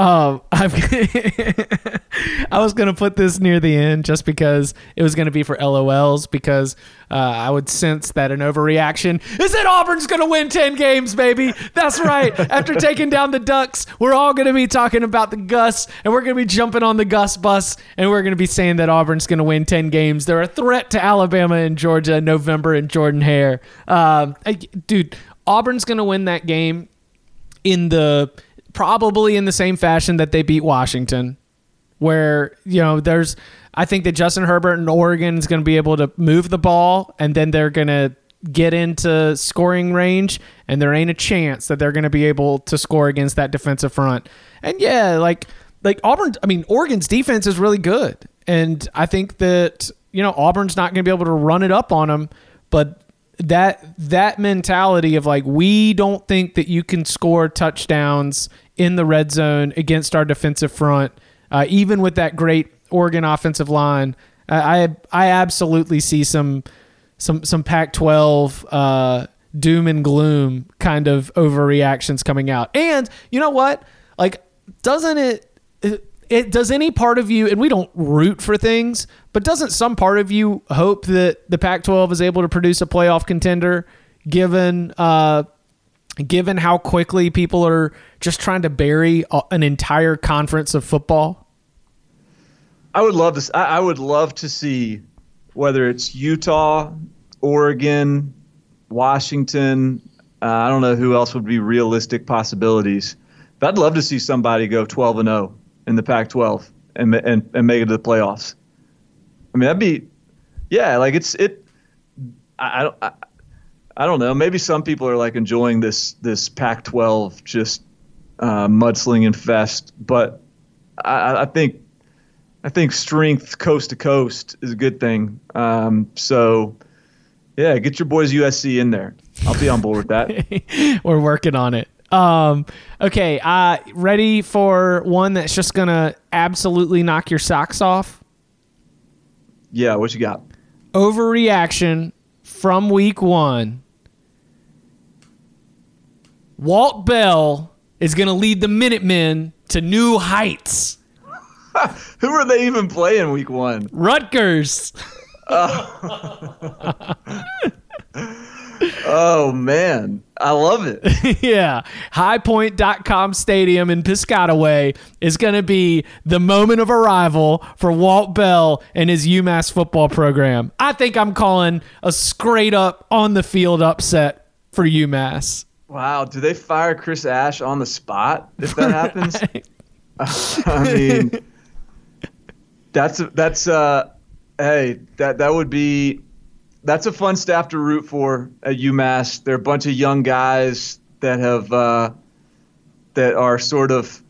Um, I've I was gonna put this near the end just because it was gonna be for LOLs because uh, I would sense that an overreaction is that Auburn's gonna win ten games, baby. That's right. After taking down the Ducks, we're all gonna be talking about the Gus, and we're gonna be jumping on the Gus bus, and we're gonna be saying that Auburn's gonna win ten games. They're a threat to Alabama and Georgia in November and Jordan Hare. Um, I, dude, Auburn's gonna win that game in the probably in the same fashion that they beat Washington, where, you know, there's, I think that Justin Herbert and Oregon is going to be able to move the ball and then they're going to get into scoring range and there ain't a chance that they're going to be able to score against that defensive front. And yeah, like, like Auburn, I mean, Oregon's defense is really good. And I think that, you know, Auburn's not going to be able to run it up on them, but that that mentality of like we don't think that you can score touchdowns in the red zone against our defensive front, uh, even with that great Oregon offensive line. I I absolutely see some some some Pac-12 uh, doom and gloom kind of overreactions coming out. And you know what? Like, doesn't it, it does any part of you and we don't root for things but doesn't some part of you hope that the pac 12 is able to produce a playoff contender given uh, given how quickly people are just trying to bury an entire conference of football? I would love this i would love to see whether it's utah oregon washington uh, i don't know who else would be realistic possibilities but i'd love to see somebody go 12 and 0 in the Pac-12 and and and make it to the playoffs. I mean, that'd be, yeah, like it's it. I, I don't. I, I don't know. Maybe some people are like enjoying this this Pac-12 just uh, mudslinging fest, but I, I, think I think strength coast to coast is a good thing. Um, so yeah, get your boys USC in there. I'll be on board with that. We're working on it. Um, okay, uh, ready for one that's just gonna absolutely knock your socks off? Yeah, what you got? Overreaction from week one. Walt Bell is gonna lead the Minutemen to new heights. Who are they even playing week one? Rutgers. oh man, I love it. yeah. Highpoint.com Stadium in Piscataway is going to be the moment of arrival for Walt Bell and his UMass football program. I think I'm calling a straight up on the field upset for UMass. Wow, do they fire Chris Ash on the spot if that happens? I mean, that's that's uh hey, that that would be that's a fun staff to root for at UMass. They're a bunch of young guys that have uh, that are sort of,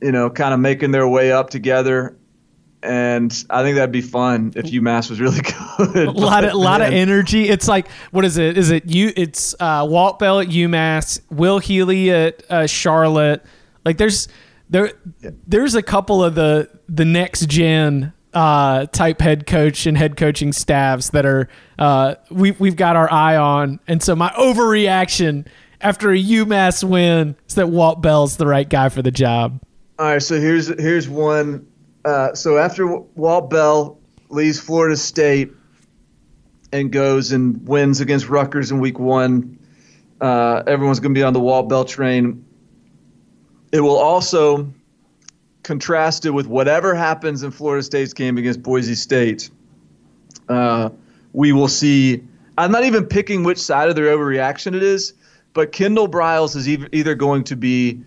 you know, kind of making their way up together. And I think that'd be fun if UMass was really good. a lot of a lot of energy. It's like what is it? Is it you? It's uh, Walt Bell at UMass, Will Healy at uh, Charlotte. Like there's there there's a couple of the the next gen uh, type head coach and head coaching staffs that are uh, we we've got our eye on, and so my overreaction after a UMass win is that Walt Bell's the right guy for the job. All right, so here's here's one. Uh, so after Walt Bell leaves Florida State and goes and wins against Rutgers in Week One, uh, everyone's going to be on the Walt Bell train. It will also contrast it with whatever happens in Florida State's game against Boise State. Uh, we will see. I'm not even picking which side of their overreaction it is, but Kendall Briles is either going to be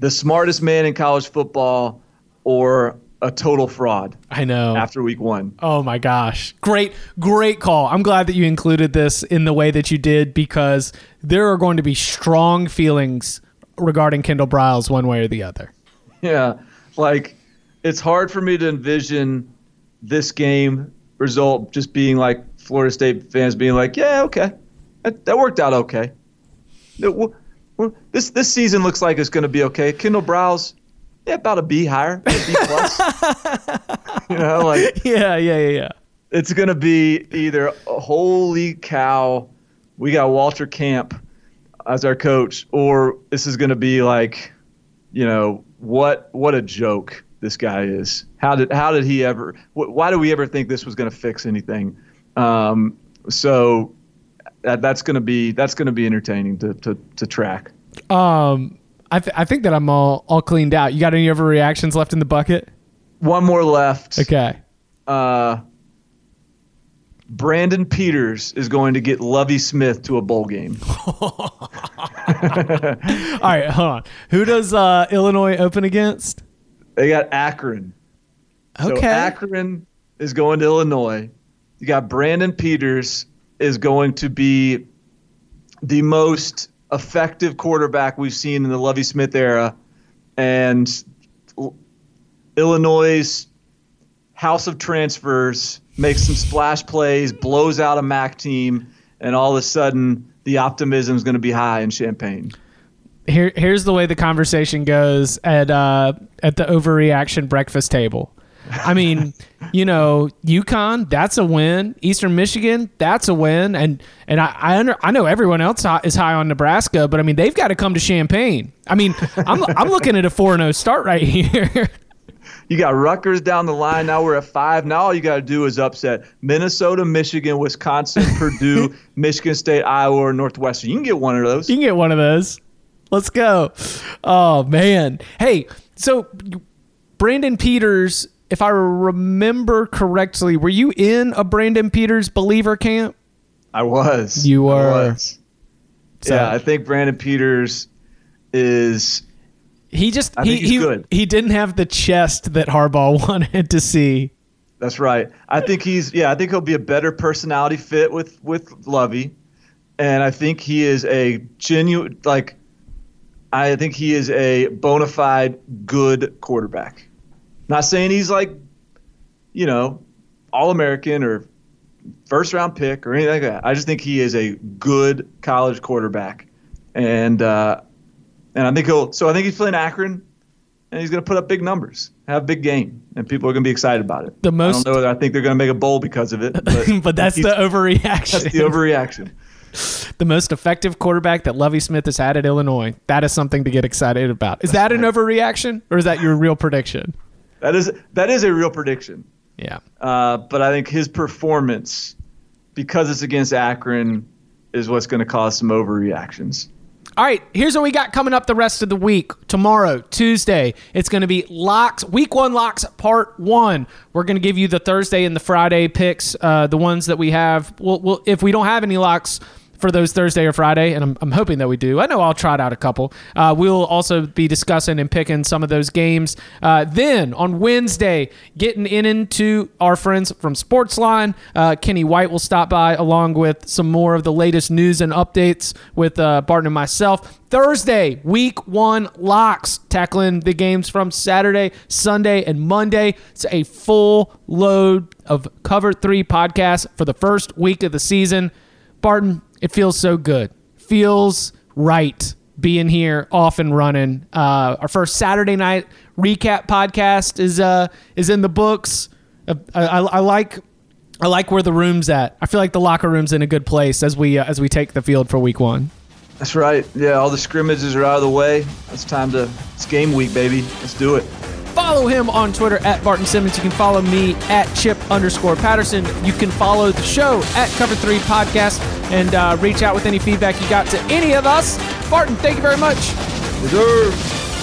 the smartest man in college football or a total fraud. I know. After week one. Oh my gosh. Great, great call. I'm glad that you included this in the way that you did because there are going to be strong feelings regarding Kendall Briles one way or the other. Yeah. Like, it's hard for me to envision this game result just being like Florida State fans being like, yeah, okay. That, that worked out okay. This this season looks like it's going to be okay. Kendall Briles, yeah, about a B higher, a B plus. you know, like yeah, yeah, yeah, yeah. It's going to be either holy cow, we got Walter Camp as our coach, or this is going to be like, you know, what what a joke this guy is. How did how did he ever? Wh- why do we ever think this was going to fix anything? Um, so that, that's going to be that's going to be entertaining to, to to track. Um, I th- I think that I'm all all cleaned out. You got any other reactions left in the bucket? One more left. Okay. Uh, Brandon Peters is going to get Lovie Smith to a bowl game. all right, hold on. Who does uh, Illinois open against? They got Akron. Okay. So Akron is going to Illinois. You got Brandon Peters is going to be the most effective quarterback we've seen in the Lovie Smith era. And Illinois' house of transfers makes some splash plays, blows out a MAC team, and all of a sudden the optimism is going to be high in Champaign. Here, here's the way the conversation goes at uh, at the overreaction breakfast table. I mean, you know, UConn, that's a win. Eastern Michigan, that's a win. And and I I, under, I know everyone else is high on Nebraska, but I mean, they've got to come to Champaign. I mean, I'm I'm looking at a 4-0 start right here. You got Rutgers down the line. Now we're at five. Now all you got to do is upset Minnesota, Michigan, Wisconsin, Purdue, Michigan State, Iowa, or Northwestern. You can get one of those. You can get one of those. Let's go. Oh man. Hey, so Brandon Peters if I remember correctly, were you in a Brandon Peters believer camp? I was. You were. Was. So, yeah, I think Brandon Peters is. He just he he, good. he didn't have the chest that Harbaugh wanted to see. That's right. I think he's yeah. I think he'll be a better personality fit with with Lovie, and I think he is a genuine like. I think he is a bona fide good quarterback. Not saying he's like, you know, all American or first round pick or anything like that. I just think he is a good college quarterback, and uh, and I think he'll. So I think he's playing Akron, and he's going to put up big numbers, have a big game, and people are going to be excited about it. The most. I don't know whether I think they're going to make a bowl because of it, but, but that's the overreaction. That's the overreaction. the most effective quarterback that Lovie Smith has had at Illinois. That is something to get excited about. Is that an overreaction, or is that your real prediction? That is that is a real prediction. Yeah. Uh, but I think his performance, because it's against Akron, is what's going to cause some overreactions. All right, here's what we got coming up the rest of the week. Tomorrow, Tuesday, it's going to be locks, week one locks, part one. We're going to give you the Thursday and the Friday picks, uh, the ones that we have. We'll, we'll, if we don't have any locks, for those Thursday or Friday, and I'm, I'm hoping that we do. I know I'll trot out a couple. Uh, we'll also be discussing and picking some of those games. Uh, then on Wednesday, getting in into our friends from Sportsline. Uh, Kenny White will stop by along with some more of the latest news and updates with uh, Barton and myself. Thursday, week one locks, tackling the games from Saturday, Sunday, and Monday. It's a full load of Cover 3 podcast for the first week of the season. Barton, it feels so good. Feels right being here off and running. Uh, our first Saturday night recap podcast is uh, is in the books. I, I, I like I like where the room's at. I feel like the locker room's in a good place as we uh, as we take the field for week one. That's right. Yeah, all the scrimmages are out of the way. It's time to. It's game week, baby. Let's do it. Follow him on Twitter at Barton Simmons. You can follow me at Chip underscore Patterson. You can follow the show at Cover Three Podcast and uh, reach out with any feedback you got to any of us. Barton, thank you very much.